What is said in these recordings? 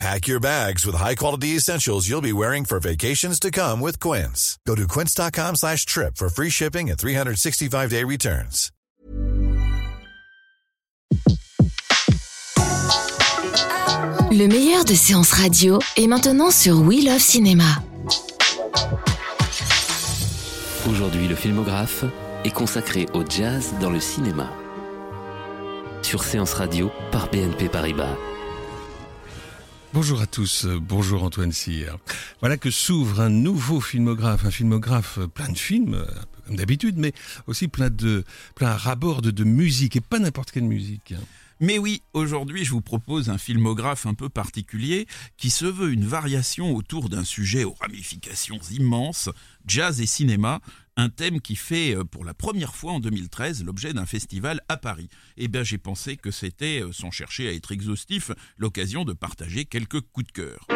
Pack your bags with high-quality essentials you'll be wearing for vacations to come with Quince. Go to quince.com slash trip for free shipping and 365-day returns. Le meilleur de séances radio est maintenant sur We Love Cinéma. Aujourd'hui, le filmographe est consacré au jazz dans le cinéma. Sur Séance Radio par BNP Paribas. Bonjour à tous, euh, bonjour Antoine Cyr. Voilà que s'ouvre un nouveau filmographe, un filmographe euh, plein de films, euh, un peu comme d'habitude, mais aussi plein de, plein à raborde de musique, et pas n'importe quelle musique. hein. Mais oui, aujourd'hui je vous propose un filmographe un peu particulier qui se veut une variation autour d'un sujet aux ramifications immenses, jazz et cinéma, un thème qui fait euh, pour la première fois en 2013 l'objet d'un festival à Paris. Et bien j'ai pensé que c'était, euh, sans chercher à être exhaustif, l'occasion de partager quelques coups de cœur.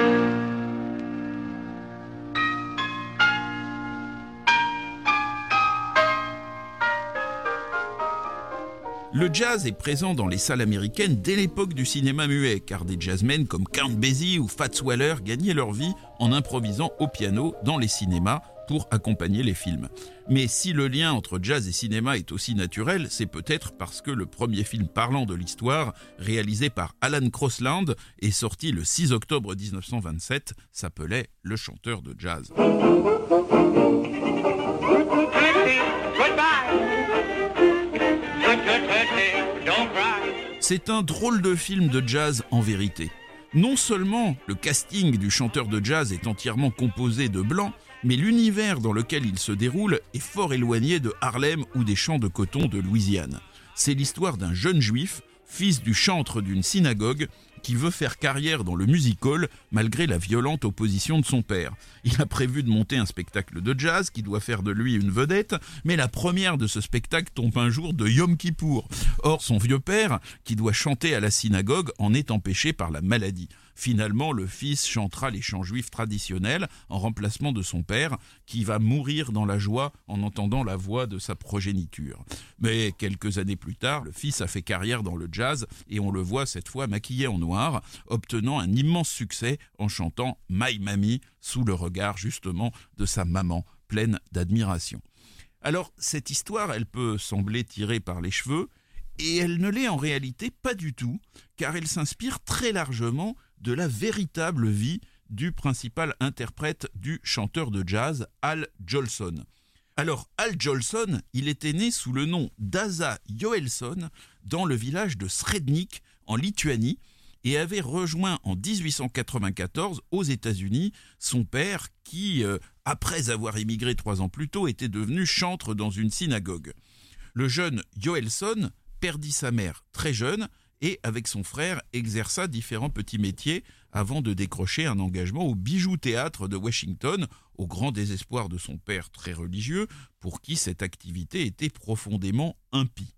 Le jazz est présent dans les salles américaines dès l'époque du cinéma muet, car des jazzmen comme Count Basie ou Fats Waller gagnaient leur vie en improvisant au piano dans les cinémas pour accompagner les films. Mais si le lien entre jazz et cinéma est aussi naturel, c'est peut-être parce que le premier film parlant de l'histoire, réalisé par Alan Crosland et sorti le 6 octobre 1927, s'appelait Le chanteur de jazz. C'est un drôle de film de jazz en vérité. Non seulement le casting du chanteur de jazz est entièrement composé de blancs, mais l'univers dans lequel il se déroule est fort éloigné de Harlem ou des champs de coton de Louisiane. C'est l'histoire d'un jeune juif, fils du chantre d'une synagogue, qui veut faire carrière dans le music hall malgré la violente opposition de son père. Il a prévu de monter un spectacle de jazz qui doit faire de lui une vedette, mais la première de ce spectacle tombe un jour de Yom Kippour. Or, son vieux père, qui doit chanter à la synagogue, en est empêché par la maladie. Finalement, le fils chantera les chants juifs traditionnels en remplacement de son père, qui va mourir dans la joie en entendant la voix de sa progéniture. Mais quelques années plus tard, le fils a fait carrière dans le jazz et on le voit cette fois maquillé en noir, obtenant un immense succès en chantant My Mamie sous le regard justement de sa maman, pleine d'admiration. Alors, cette histoire, elle peut sembler tirée par les cheveux, et elle ne l'est en réalité pas du tout, car elle s'inspire très largement de la véritable vie du principal interprète du chanteur de jazz, Al Jolson. Alors, Al Jolson, il était né sous le nom d'Asa Joelson dans le village de Srednik, en Lituanie, et avait rejoint en 1894 aux États-Unis son père qui, euh, après avoir émigré trois ans plus tôt, était devenu chantre dans une synagogue. Le jeune Joelson perdit sa mère très jeune et, avec son frère, exerça différents petits métiers avant de décrocher un engagement au Bijou Théâtre de Washington, au grand désespoir de son père très religieux, pour qui cette activité était profondément impie.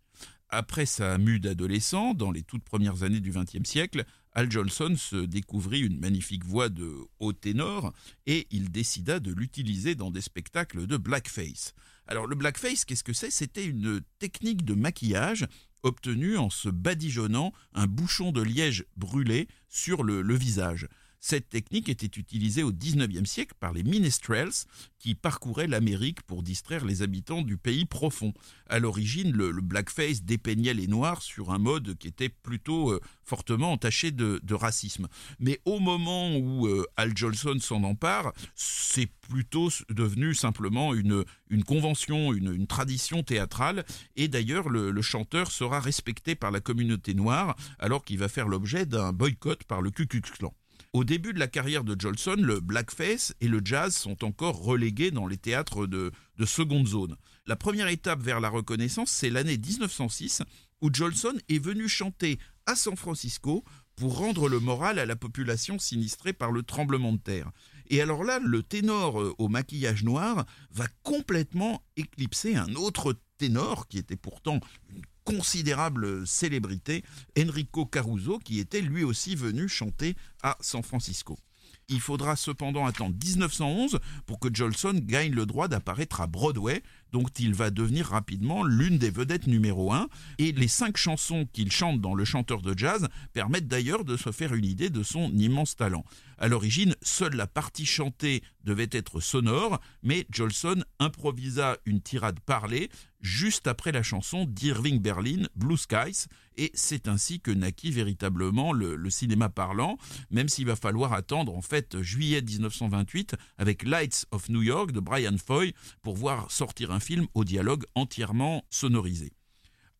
Après sa mue d'adolescent, dans les toutes premières années du XXe siècle, Al Jolson se découvrit une magnifique voix de haut ténor et il décida de l'utiliser dans des spectacles de blackface. Alors le blackface, qu'est-ce que c'est? C'était une technique de maquillage obtenue en se badigeonnant un bouchon de liège brûlé sur le visage. Cette technique était utilisée au XIXe siècle par les minstrels qui parcouraient l'Amérique pour distraire les habitants du pays profond. À l'origine, le, blackface dépeignait les Noirs sur un mode qui était plutôt euh, fortement entaché de, racisme. Mais au moment où euh, Al Jolson s'en empare, c'est plutôt devenu simplement une, convention, une, une tradition théâtrale. Et d'ailleurs, le, le chanteur sera respecté par la communauté noire alors qu'il va faire l'objet d'un boycott par le Ku Klux Klan. Au début de la carrière de Jolson, le blackface et le jazz sont encore relégués dans les théâtres de, de seconde zone. La première étape vers la reconnaissance, c'est l'année 1906, où Jolson est venu chanter à San Francisco pour rendre le moral à la population sinistrée par le tremblement de terre. Et alors là, le ténor euh, au maquillage noir va complètement éclipser un autre ténor qui était pourtant une considérable célébrité, Enrico Caruso, qui était lui aussi venu chanter à San Francisco. Il faudra cependant attendre 1911 pour que Jolson gagne le droit d'apparaître à Broadway, dont il va devenir rapidement l'une des vedettes numéro 1. Et les cinq chansons qu'il chante dans Le chanteur de jazz permettent d'ailleurs de se faire une idée de son immense talent. À l'origine, seule la partie chantée devait être sonore, mais Jolson improvisa une tirade parlée juste après la chanson d'Irving Berlin, Blue Skies, et c'est ainsi que naquit véritablement le, cinéma parlant, même s'il va falloir attendre en fait juillet 1928 avec Lights of New York de Brian Foy pour voir sortir un film au dialogue entièrement sonorisé.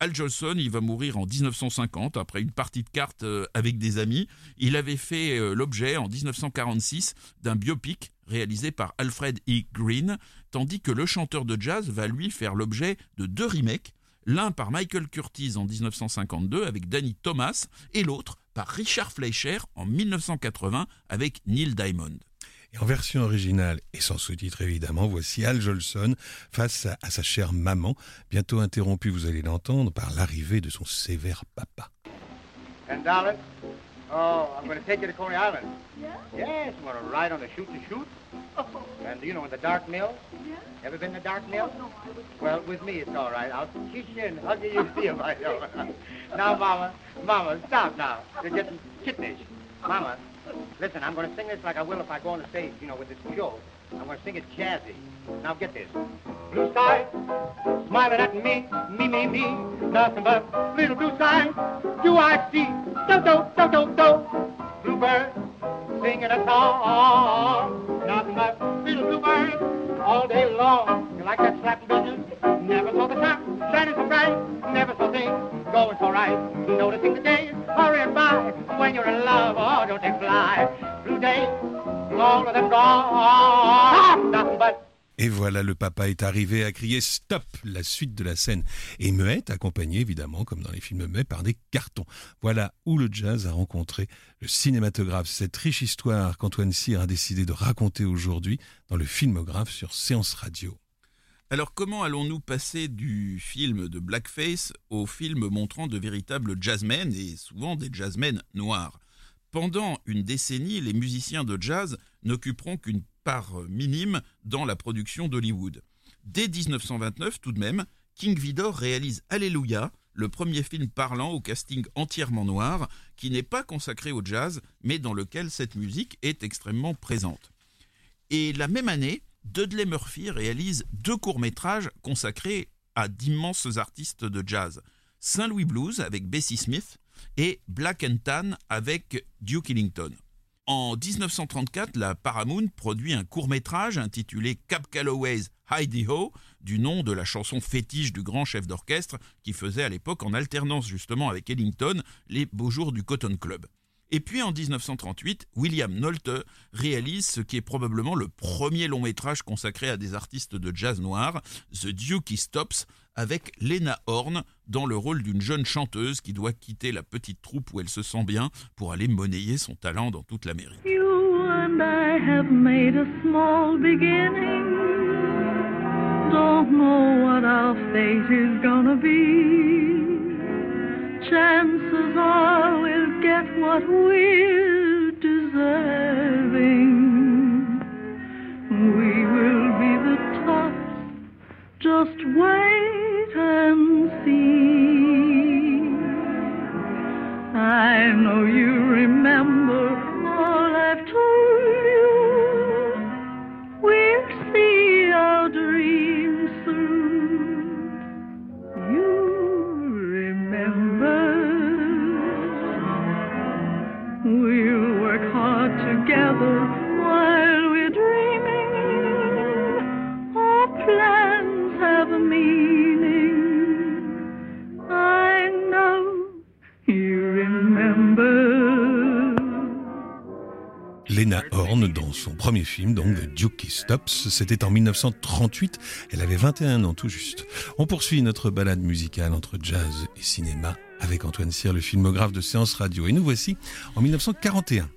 Al Jolson, il va mourir en 1950 après une partie de cartes euh, avec des amis. Il avait fait euh, l'objet en 1946 d'un biopic réalisé par Alfred E. Green, tandis que le chanteur de jazz va lui faire l'objet de deux remakes, l'un par Michael Curtis en 1952 avec Danny Thomas et l'autre par Richard Fleischer en 1980 avec Neil Diamond. Et en version originale et sans sous-titres évidemment, voici Al Jolson face à, sa chère maman, bientôt interrompue, vous allez l'entendre, par l'arrivée de son sévère papa. And darling, oh, I'm going to take you to Coney Island. Yeah? Yes, I'm going to ride on the shoot to shoot. Oh. And you know, in the dark mill? Yeah? Ever been in the dark mill? Oh, no, I was... Well, with me it's all right. I'll kiss you and hug you, see if I don't. now, Mama, Mama, stop now. You're getting kittenish. Mama, Listen, I'm going to sing this like I will if I go on the stage, you know, with this show. I'm going to sing it jazzy. Now get this. Blue sky, smiling at me, me, me, me. Nothing but little blue sky. Do I see? Do, do, do, do, do. Bluebird singing a song. Nothing but little bluebird all day long. You like that slapping business? Never saw the sun shining so bright. Never saw things going so right. Noticing the days hurrying by. When you're in love, oh, don't they fly? Blue days, all of them gone. Nothing but Et voilà, le papa est arrivé à crier stop la suite de la scène. Et muette, accompagné évidemment, comme dans les films muets, par des cartons. Voilà où le jazz a rencontré le cinématographe. Cette riche histoire qu'Antoine Cyr a décidé de raconter aujourd'hui dans le filmographe sur Séance Radio. Alors comment allons-nous passer du film de blackface au film montrant de véritables jazzmen et souvent des jazzmen noirs? Pendant une décennie, les musiciens de jazz n'occuperont qu'une part minime dans la production d'Hollywood. Dès 1929, tout de même, King Vidor réalise Alléluia, le premier film parlant au casting entièrement noir, qui n'est pas consacré au jazz, mais dans lequel cette musique est extrêmement présente. Et la même année, Dudley Murphy réalise deux courts-métrages consacrés à d'immenses artistes de jazz. Saint Louis Blues avec Bessie Smith et Black and Tan avec Duke Ellington. En 1934, la Paramount produit un court-métrage intitulé Cap Calloway's Heidi Ho, du nom de la chanson fétiche du grand chef d'orchestre qui faisait à l'époque en alternance justement avec Ellington les beaux jours du Cotton Club. Et puis en 1938, William Nolte réalise ce qui est probablement le premier long métrage consacré à des artistes de jazz noir, The Dukey Stops, avec Lena Horne dans le rôle d'une jeune chanteuse qui doit quitter la petite troupe où elle se sent bien pour aller monnayer son talent dans toute l'Amérique. Don't know what our fate is gonna be. Chances are get what we're deserving. We will be the tops, just wait and see. I know you remember Lena Horne dans son premier film, donc The Duke Stops. C'était en 1938. Elle avait 21 ans tout juste. On poursuit notre balade musicale entre jazz et cinéma avec Antoine Cyr, le filmographe de séance radio. Et nous voici en 1941.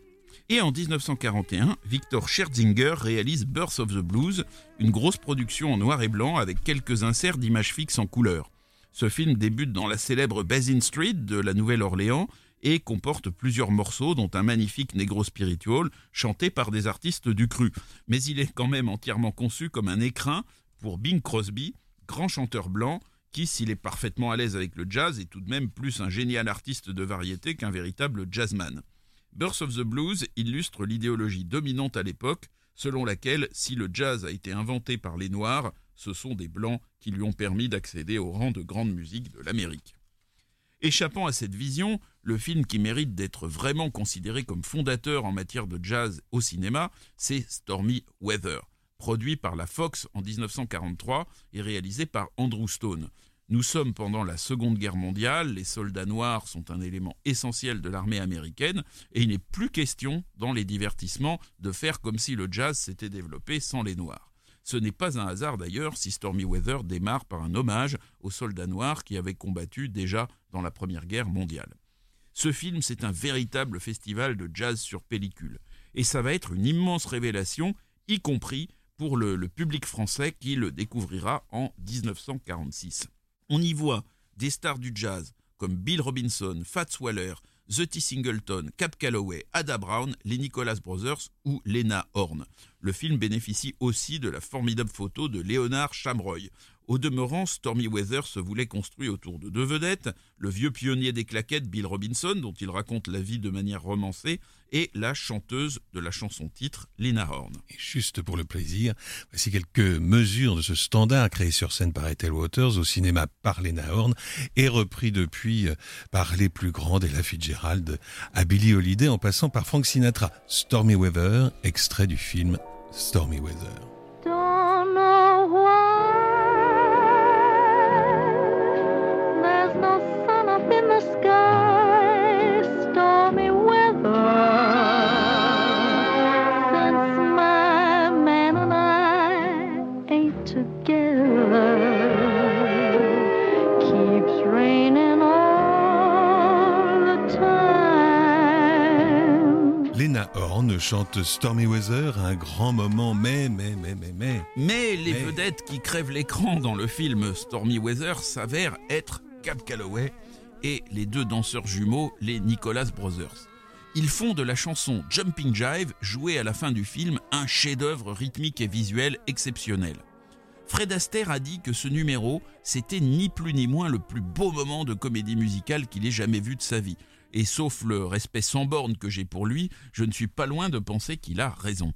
Et en 1941, Victor Scherzinger réalise Birth of the Blues, une grosse production en noir et blanc avec quelques inserts d'images fixes en couleur. Ce film débute dans la célèbre Basin Street de la Nouvelle-Orléans et comporte plusieurs morceaux, dont un magnifique Negro Spiritual chanté par des artistes du cru. Mais il est quand même entièrement conçu comme un écrin pour Bing Crosby, grand chanteur blanc, qui, s'il est parfaitement à l'aise avec le jazz, est tout de même plus un génial artiste de variété qu'un véritable jazzman. Birth of the Blues illustre l'idéologie dominante à l'époque, selon laquelle si le jazz a été inventé par les Noirs, ce sont des Blancs qui lui ont permis d'accéder au rang de grande musique de l'Amérique. Échappant à cette vision, le film qui mérite d'être vraiment considéré comme fondateur en matière de jazz au cinéma, c'est Stormy Weather, produit par la Fox en 1943 et réalisé par Andrew Stone. Nous sommes pendant la Seconde Guerre mondiale, les soldats noirs sont un élément essentiel de l'armée américaine, et il n'est plus question, dans les divertissements, de faire comme si le jazz s'était développé sans les noirs. Ce n'est pas un hasard d'ailleurs si Stormy Weather démarre par un hommage aux soldats noirs qui avaient combattu déjà dans la Première Guerre mondiale. Ce film, c'est un véritable festival de jazz sur pellicule, et ça va être une immense révélation, y compris pour le, public français qui le découvrira en 1946. On y voit des stars du jazz comme Bill Robinson, Fats Waller, The T. Singleton, Cap Calloway, Ada Brown, les Nicholas Brothers ou Lena Horne. Le film bénéficie aussi de la formidable photo de Léonard Chamroy. Au demeurant, Stormy Weather se voulait construit autour de deux vedettes, le vieux pionnier des claquettes Bill Robinson, dont il raconte la vie de manière romancée, et la chanteuse de la chanson titre, Lina Horne. Et juste pour le plaisir, voici quelques mesures de ce standard créé sur scène par Ethel Waters au cinéma par Lena Horne et repris depuis euh, par les plus grands Ella Fitzgerald à Billie Holiday en passant par Frank Sinatra. Stormy Weather, extrait du film Stormy Weather. Chante Stormy Weather, un grand moment, mais, mais, mais, mais, mais. Mais les Mais- vedettes qui crèvent l'écran dans le film Stormy Weather s'avèrent être Cap Calloway et les deux danseurs jumeaux, les Nicholas Brothers. Ils font de la chanson Jumping Jive, jouée à la fin du film, un chef-d'œuvre rythmique et visuel exceptionnel. Fred Astaire a dit que ce numéro, c'était ni plus ni moins le plus beau moment de comédie musicale qu'il ait jamais vu de sa vie. Et sauf le respect sans borne que j'ai pour lui, je ne suis pas loin de penser qu'il a raison.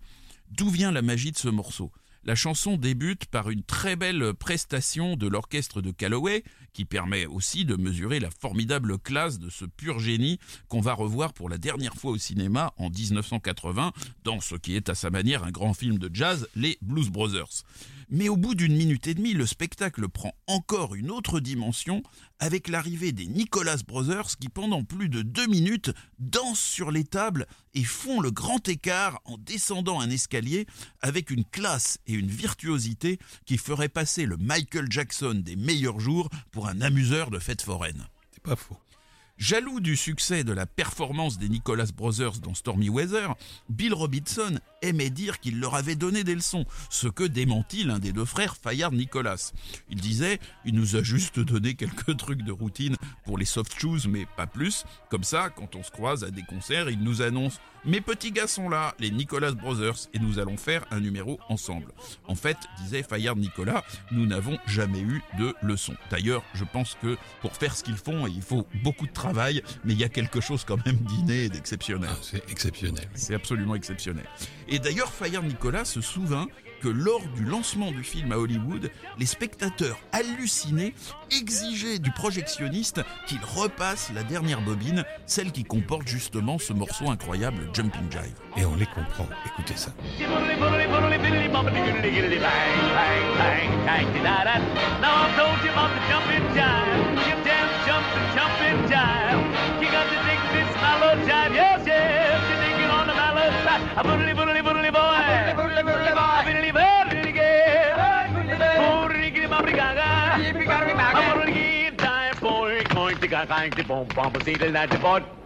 D'où vient la magie de ce morceau? La chanson débute par une très belle prestation de l'orchestre de Calloway, qui permet aussi de mesurer la formidable classe de ce pur génie qu'on va revoir pour la dernière fois au cinéma en 1980 dans ce qui est à sa manière un grand film de jazz, les Blues Brothers. Mais au bout d'une minute et demie, le spectacle prend encore une autre dimension avec l'arrivée des Nicholas Brothers qui pendant plus de deux minutes dansent sur les tables et font le grand écart en descendant un escalier avec une classe et une virtuosité qui ferait passer le Michael Jackson des meilleurs jours pour un amuseur de fête foraine. C'est pas faux. Jaloux du succès de la performance des Nicholas Brothers dans Stormy Weather, Bill Robinson aimait dire qu'il leur avait donné des leçons, ce que démentit l'un des deux frères Fayard Nicholas. Il disait Il nous a juste donné quelques trucs de routine pour les soft shoes, mais pas plus. Comme ça, quand on se croise à des concerts, il nous annonce Mes petits gars sont là, les Nicholas Brothers, et nous allons faire un numéro ensemble. En fait, disait Fayard Nicolas, nous n'avons jamais eu de leçons. D'ailleurs, je pense que pour faire ce qu'ils font, il faut beaucoup de travail, mais il y a quelque chose quand même d'inné et d'exceptionnel. Ah, c'est exceptionnel. C'est absolument exceptionnel. Et d'ailleurs, Fayard Nicolas se souvint que lors du lancement du film à Hollywood, les spectateurs hallucinés exigeaient du projectionniste qu'il repasse la dernière bobine, celle qui comporte justement ce morceau incroyable Jumping Jive. Et on les comprend. Écoutez ça. Going to gaga. Boom, boom, boom, see the night,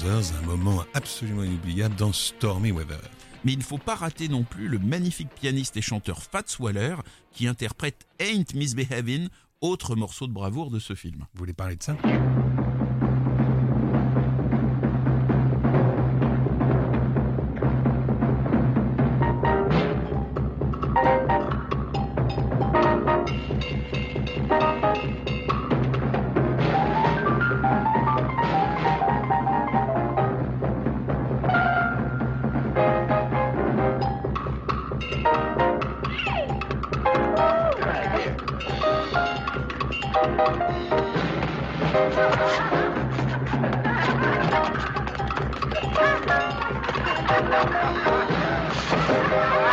Brothers, un moment absolument inoubliable dans Stormy Weather. Mais il ne faut pas rater non plus le magnifique pianiste et chanteur Fats Waller qui interprète Ain't Misbehavin', autre morceau de bravoure de ce film. Vous voulez parler de ça? Thank you.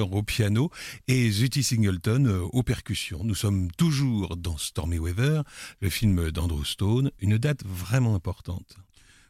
Au piano et Zuti Singleton euh, aux percussions. Nous sommes toujours dans Stormy Weather, le film d'Andrew Stone, une date vraiment importante.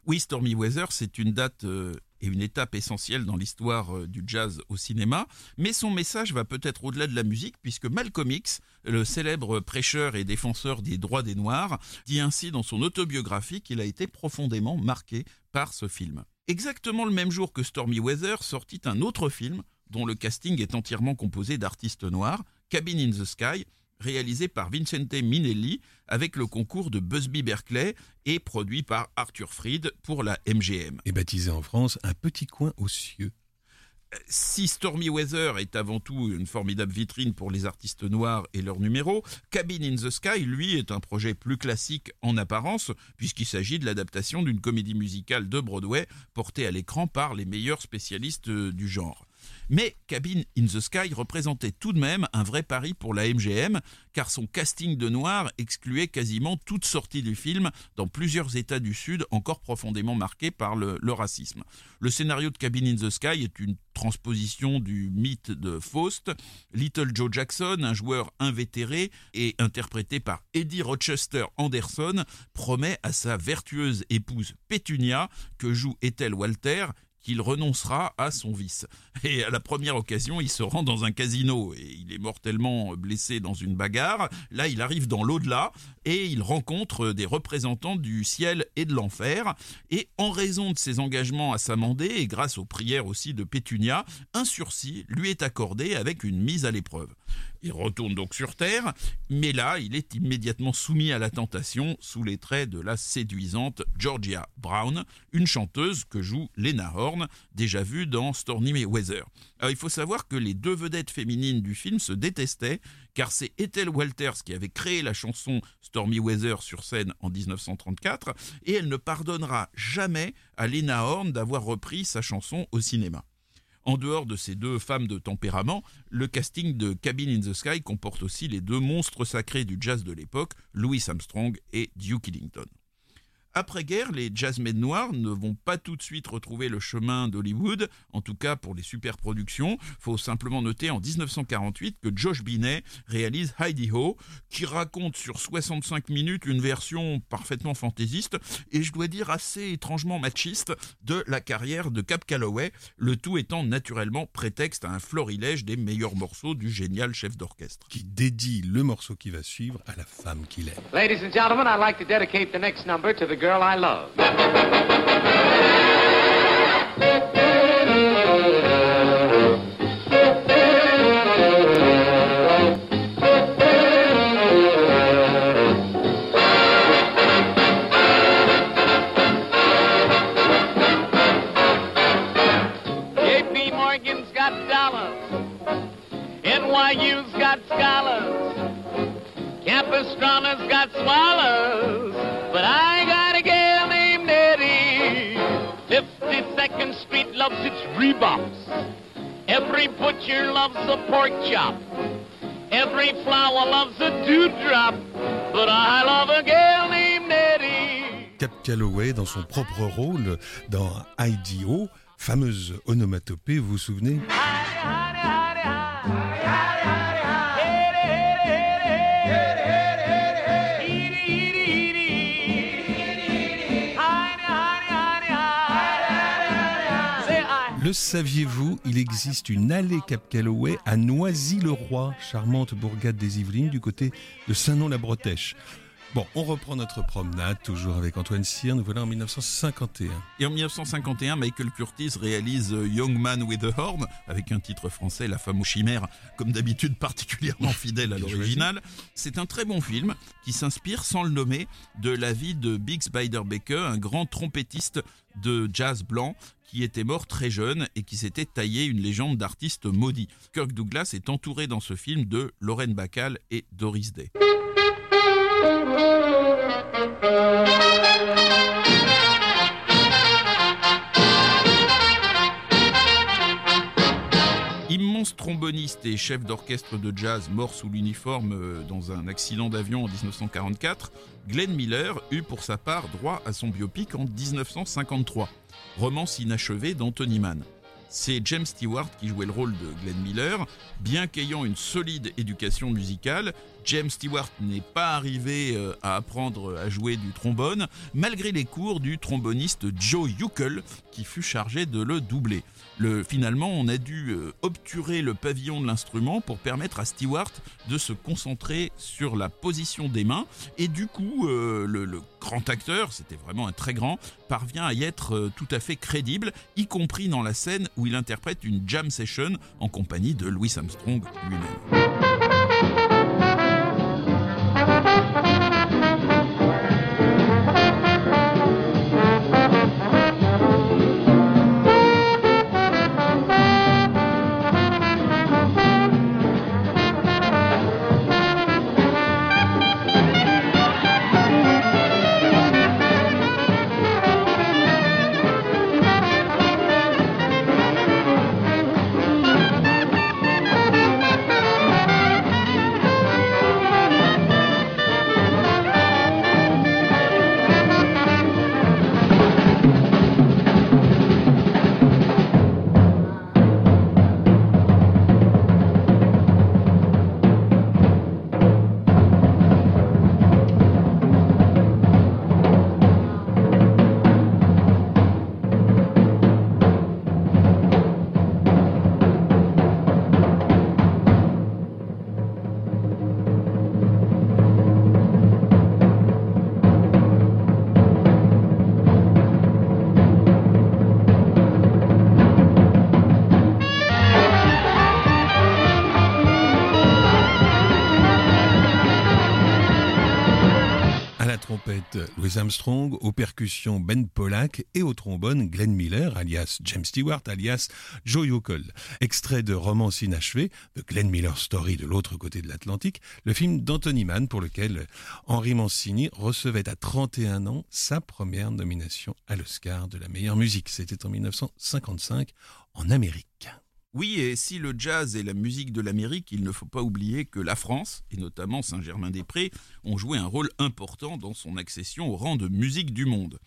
Oui, Stormy Weather, c'est une date euh, et une étape essentielle dans l'histoire euh, du jazz au cinéma, mais son message va peut-être au-delà de la musique, puisque Malcolm X, le célèbre prêcheur et défenseur des droits des Noirs, dit ainsi dans son autobiographie qu'il a été profondément marqué par ce film. Exactement le même jour que Stormy Weather sortit un autre film dont le casting est entièrement composé d'artistes noirs, Cabin in the Sky, réalisé par Vincente Minelli avec le concours de Busby Berkeley et produit par Arthur Freed pour la MGM. Et baptisé en France Un petit coin aux cieux. Si Stormy Weather est avant tout une formidable vitrine pour les artistes noirs et leurs numéros, Cabin in the Sky, lui, est un projet plus classique en apparence, puisqu'il s'agit de l'adaptation d'une comédie musicale de Broadway portée à l'écran par les meilleurs spécialistes euh, du genre. Mais Cabin in the Sky représentait tout de même un vrai pari pour la MGM, car son casting de noir excluait quasiment toute sortie du film dans plusieurs États du Sud encore profondément marqués par le, racisme. Le scénario de Cabin in the Sky est une transposition du mythe de Faust. Little Joe Jackson, un joueur invétéré et interprété par Eddie Rochester Anderson, promet à sa vertueuse épouse Pétunia, que joue Ethel Walter, qu'il renoncera à son vice. Et à la première occasion, il se rend dans un casino et il est mortellement blessé dans une bagarre. Là, il arrive dans l'au-delà et il rencontre des représentants du ciel et de l'enfer. Et en raison de ses engagements à s'amender et grâce aux prières aussi de Pétunia, un sursis lui est accordé avec une mise à l'épreuve. Il retourne donc sur Terre, mais là, il est immédiatement soumis à la tentation sous les traits de la séduisante Georgia Brown, une chanteuse que joue Lena Horne, déjà vue dans Stormy Weather. Alors, il faut savoir que les deux vedettes féminines du film se détestaient, car c'est Ethel Walters qui avait créé la chanson Stormy Weather sur scène en 1934, et elle ne pardonnera jamais à Lena Horne d'avoir repris sa chanson au cinéma. En dehors de ces deux femmes de tempérament, le casting de Cabin in the Sky comporte aussi les deux monstres sacrés du jazz de l'époque, Louis Armstrong et Duke Ellington. Après-guerre, les jazzmen noirs ne vont pas tout de suite retrouver le chemin d'Hollywood, en tout cas pour les superproductions. Faut simplement noter en 1948 que Josh Binet réalise Heidi Ho, qui raconte sur 65 minutes une version parfaitement fantaisiste et je dois dire assez étrangement machiste de la carrière de Cap Calloway, le tout étant naturellement prétexte à un florilège des meilleurs morceaux du génial chef d'orchestre. Qui dédie le morceau qui va suivre à la femme qu'il aime. Ladies and gentlemen, I'd like to dedicate the next number to the girl I love. 62nd Street loves its rebops. Every butcher loves a pork chop. Every flower loves a dewdrop. But I love a girl named Nettie. Cap Calloway, dans son propre rôle dans IDO, fameuse onomatopée, vous vous souvenez? I Le saviez-vous, il existe une allée Cap Calloway à Noisy-le-Roi, charmante bourgade des Yvelines du côté de Saint-Nom-la-Bretèche. Bon, on reprend notre promenade, toujours avec Antoine Cyr, nous voilà en 1951. Et en 1951, Michael Curtis réalise euh, Young Man with a Horn, avec un titre français, La femme aux chimères, comme d'habitude particulièrement fidèle à l'original. C'est un très bon film qui s'inspire, sans le nommer, de la vie de Big Spider Baker, un grand trompettiste de jazz blanc qui était mort très jeune et qui s'était taillé une légende d'artiste maudit. Kirk Douglas est entouré dans ce film de Lauren Bacall et Doris Day. Immense tromboniste et chef d'orchestre de jazz mort sous l'uniforme euh, dans un accident d'avion en 1944, Glenn Miller eut pour sa part droit à son biopic en 1953, romance inachevée d'Anthony Mann. C'est James Stewart qui jouait le rôle de Glenn Miller. Bien qu'ayant une solide éducation musicale, James Stewart n'est pas arrivé euh, à apprendre à jouer du trombone, malgré les cours du tromboniste Joe Yuckel, qui fut chargé de le doubler. Le, finalement, on a dû euh, obturer le pavillon de l'instrument pour permettre à Stewart de se concentrer sur la position des mains. Et du coup, euh, le, grand acteur, c'était vraiment un très grand, parvient à y être euh, tout à fait crédible, y compris dans la scène où il interprète une jam session en compagnie de Louis Armstrong lui-même. Louis Armstrong, aux percussions, Ben Pollack et au trombone, Glenn Miller, alias James Stewart, alias Joe Yokel. Extrait de Romance inachevée, de Glenn Miller Story de l'autre côté de l'Atlantique, le film d'Anthony Mann pour lequel Henri Mancini recevait à 31 ans sa première nomination à l'Oscar de la meilleure musique. C'était en 1955 en Amérique. Oui, et si le jazz est la musique de l'Amérique, il ne faut pas oublier que la France, et notamment Saint-Germain-des-Prés, ont joué un rôle important dans son accession au rang de musique du monde.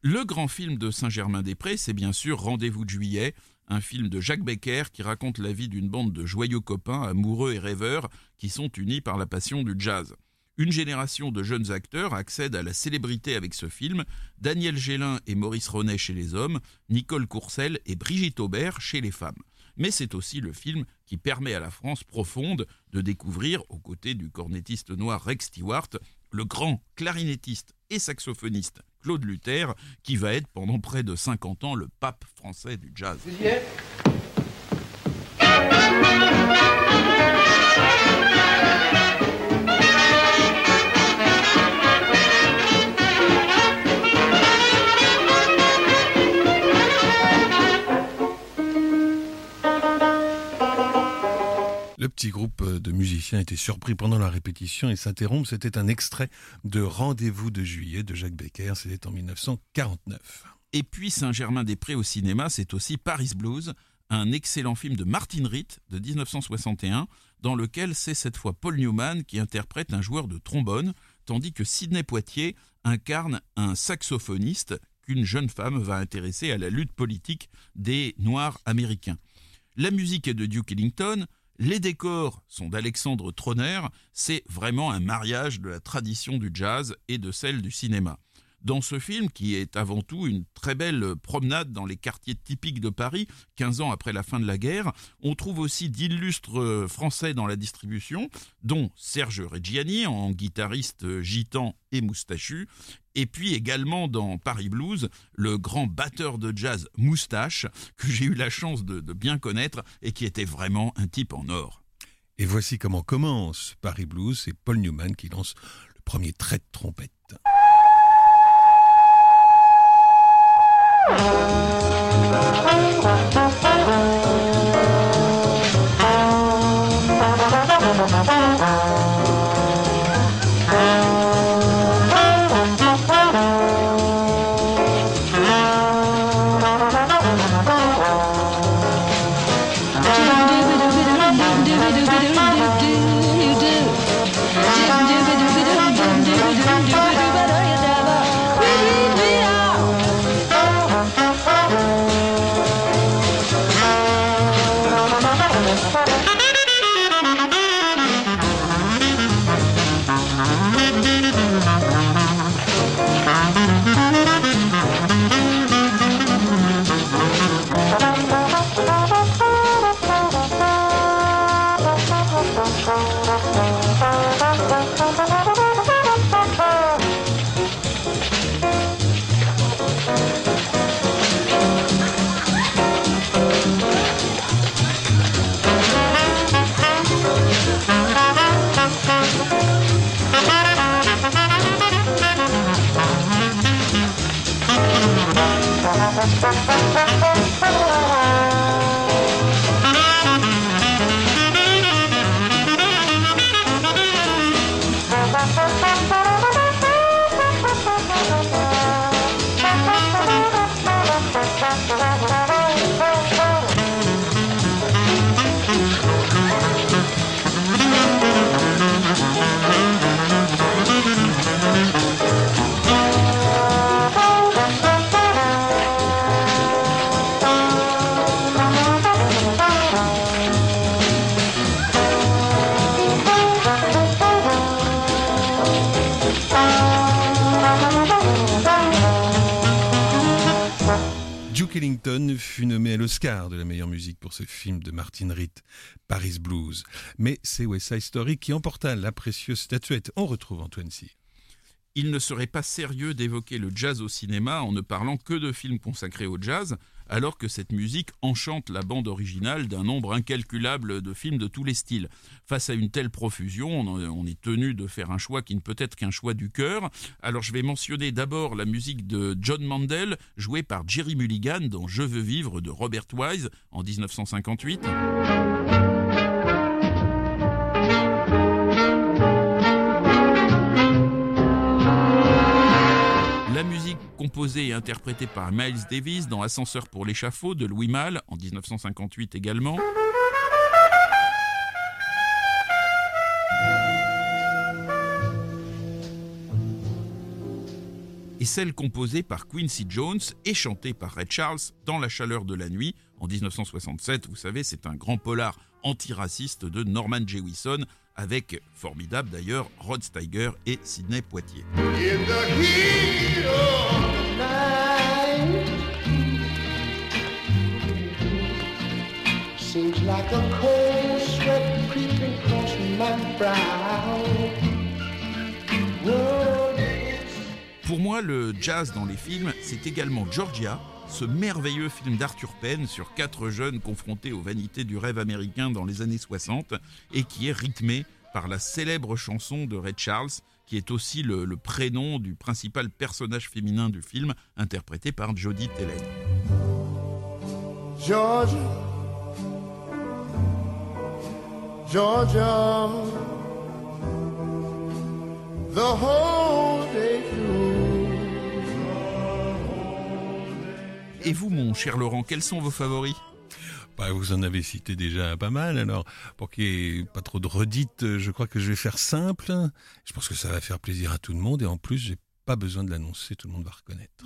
Le grand film de Saint-Germain-des-Prés, c'est bien sûr Rendez-vous de juillet, un film de Jacques Becker qui raconte la vie d'une bande de joyeux copains, amoureux et rêveurs, qui sont unis par la passion du jazz. Une génération de jeunes acteurs accède à la célébrité avec ce film, Daniel Gélin et Maurice Ronet chez les hommes, Nicole Courcelles et Brigitte Aubert chez les femmes. Mais c'est aussi le film qui permet à la France profonde de découvrir, aux côtés du cornettiste noir Rex Stewart, le grand clarinettiste et saxophoniste Claude Luther, qui va être pendant près de 50 ans le pape français du jazz. Petit groupe de musiciens était surpris pendant la répétition et s'interrompent. C'était un extrait de Rendez-vous de juillet de Jacques Becker. C'était en 1949. Et puis Saint-Germain-des-Prés au cinéma, c'est aussi Paris Blues, un excellent film de Martin Ritt de 1961, dans lequel c'est cette fois Paul Newman qui interprète un joueur de trombone, tandis que Sidney Poitier incarne un saxophoniste qu'une jeune femme va intéresser à la lutte politique des Noirs américains. La musique est de Duke Ellington, les décors sont d'Alexandre Troner, c'est vraiment un mariage de la tradition du jazz et de celle du cinéma dans ce film, qui est avant tout une très belle promenade dans les quartiers typiques de Paris, 15 ans après la fin de la guerre. On trouve aussi d'illustres Français dans la distribution, dont Serge Reggiani en guitariste gitan et moustachu, et puis également dans Paris Blues, le grand batteur de jazz Moustache, que j'ai eu la chance de, de bien connaître et qui était vraiment un type en or. Et voici comment commence Paris Blues, c'est Paul Newman qui lance le premier trait de trompette. Thank you. Duke Ellington fut nommé à l'Oscar de la meilleure musique pour ce film de Martin Ritt, Paris Blues. Mais c'est West Story qui emporta la précieuse statuette. On retrouve Antoine il ne serait pas sérieux d'évoquer le jazz au cinéma en ne parlant que de films consacrés au jazz, alors que cette musique enchante la bande originale d'un nombre incalculable de films de tous les styles. Face à une telle profusion, on est tenu de faire un choix qui ne peut être qu'un choix du cœur. Alors je vais mentionner d'abord la musique de John Mandel, jouée par Jerry Mulligan dans Je veux vivre de Robert Wise en 1958. Composée et interprétée par Miles Davis dans Ascenseur pour l'échafaud de Louis Malle en 1958 également. Et celle composée par Quincy Jones et chantée par Ray Charles dans La chaleur de la nuit en 1967. Vous savez, c'est un grand polar antiraciste de Norman Jewison avec, formidable d'ailleurs, Rod Steiger et Sidney Poitier. In the heat of the night, seems like a cold sweat creeping across my brow. Whoa, Pour moi, le jazz dans les films, c'est également Georgia, ce merveilleux film d'Arthur Penn sur quatre jeunes confrontés aux vanités du rêve américain dans les années 60 et qui est rythmé par la célèbre chanson de Ray Charles, qui est aussi le, prénom du principal personnage féminin du film, interprété par Jodie Tellen. Georgia, Georgia, the whole Et vous, mon cher Laurent, quels sont vos favoris? Bah, vous en avez cité déjà pas mal. Alors, pour qu'il n'y ait pas trop de redites, je crois que je vais faire simple. Je pense que ça va faire plaisir à tout le monde. Et en plus, j'ai pas besoin de l'annoncer. Tout le monde va reconnaître.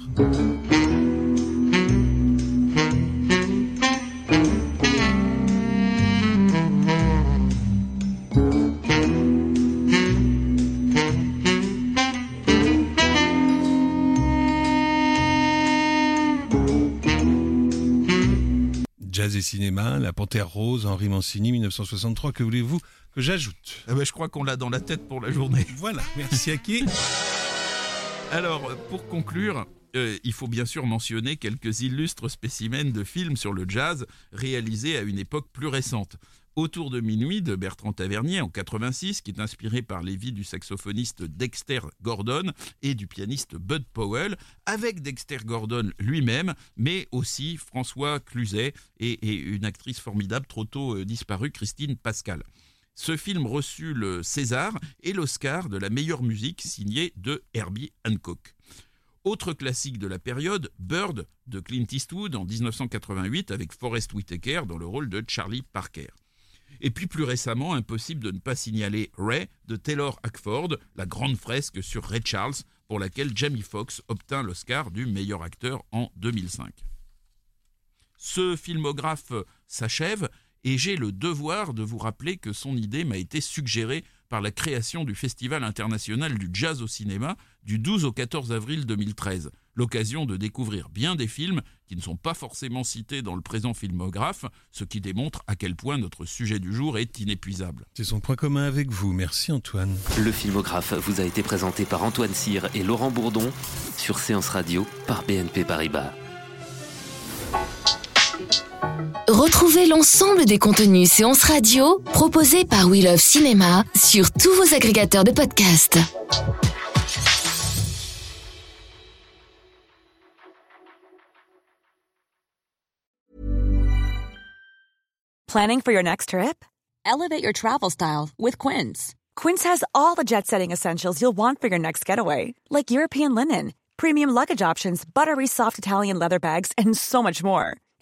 Jazz et cinéma, La Panthère Rose, Henri Mancini, 1963. Que voulez-vous que j'ajoute? Ah bah, Je crois qu'on l'a dans la tête pour la journée. Voilà, merci à qui? Alors, euh, pour conclure, euh, il faut bien sûr mentionner quelques illustres spécimens de films sur le jazz réalisés à une époque plus récente. Autour de minuit de Bertrand Tavernier en 86, qui est inspiré par les vies du saxophoniste Dexter Gordon et du pianiste Bud Powell, avec Dexter Gordon lui-même, mais aussi François Cluzet et, une actrice formidable trop tôt euh, disparue, Christine Pascal. Ce film reçut le César et l'Oscar de la meilleure musique signée de Herbie Hancock. Autre classique de la période, Bird de Clint Eastwood en 1988 avec Forrest Whitaker dans le rôle de Charlie Parker. Et puis plus récemment, impossible de ne pas signaler Ray de Taylor Hackford, la grande fresque sur Ray Charles, pour laquelle Jamie Foxx obtint l'Oscar du meilleur acteur en 2005. Ce filmographe s'achève et j'ai le devoir de vous rappeler que son idée m'a été suggérée par la création du Festival international du jazz au cinéma du 12 au 14 avril 2013, l'occasion de découvrir bien des films qui ne sont pas forcément cités dans le présent filmographe, ce qui démontre à quel point notre sujet du jour est inépuisable. C'est son point commun avec vous. Merci Antoine. Le filmographe vous a été présenté par Antoine Cyr et Laurent Bourdon sur Séance Radio par BNP Paribas. Retrouvez l'ensemble des contenus séances radio proposés par We Love Cinéma sur tous vos agrégateurs de podcasts. Planning for your next trip? Elevate your travel style with Quince. Quince has all the jet setting essentials you'll want for your next getaway, like European linen, premium luggage options, buttery soft Italian leather bags, and so much more.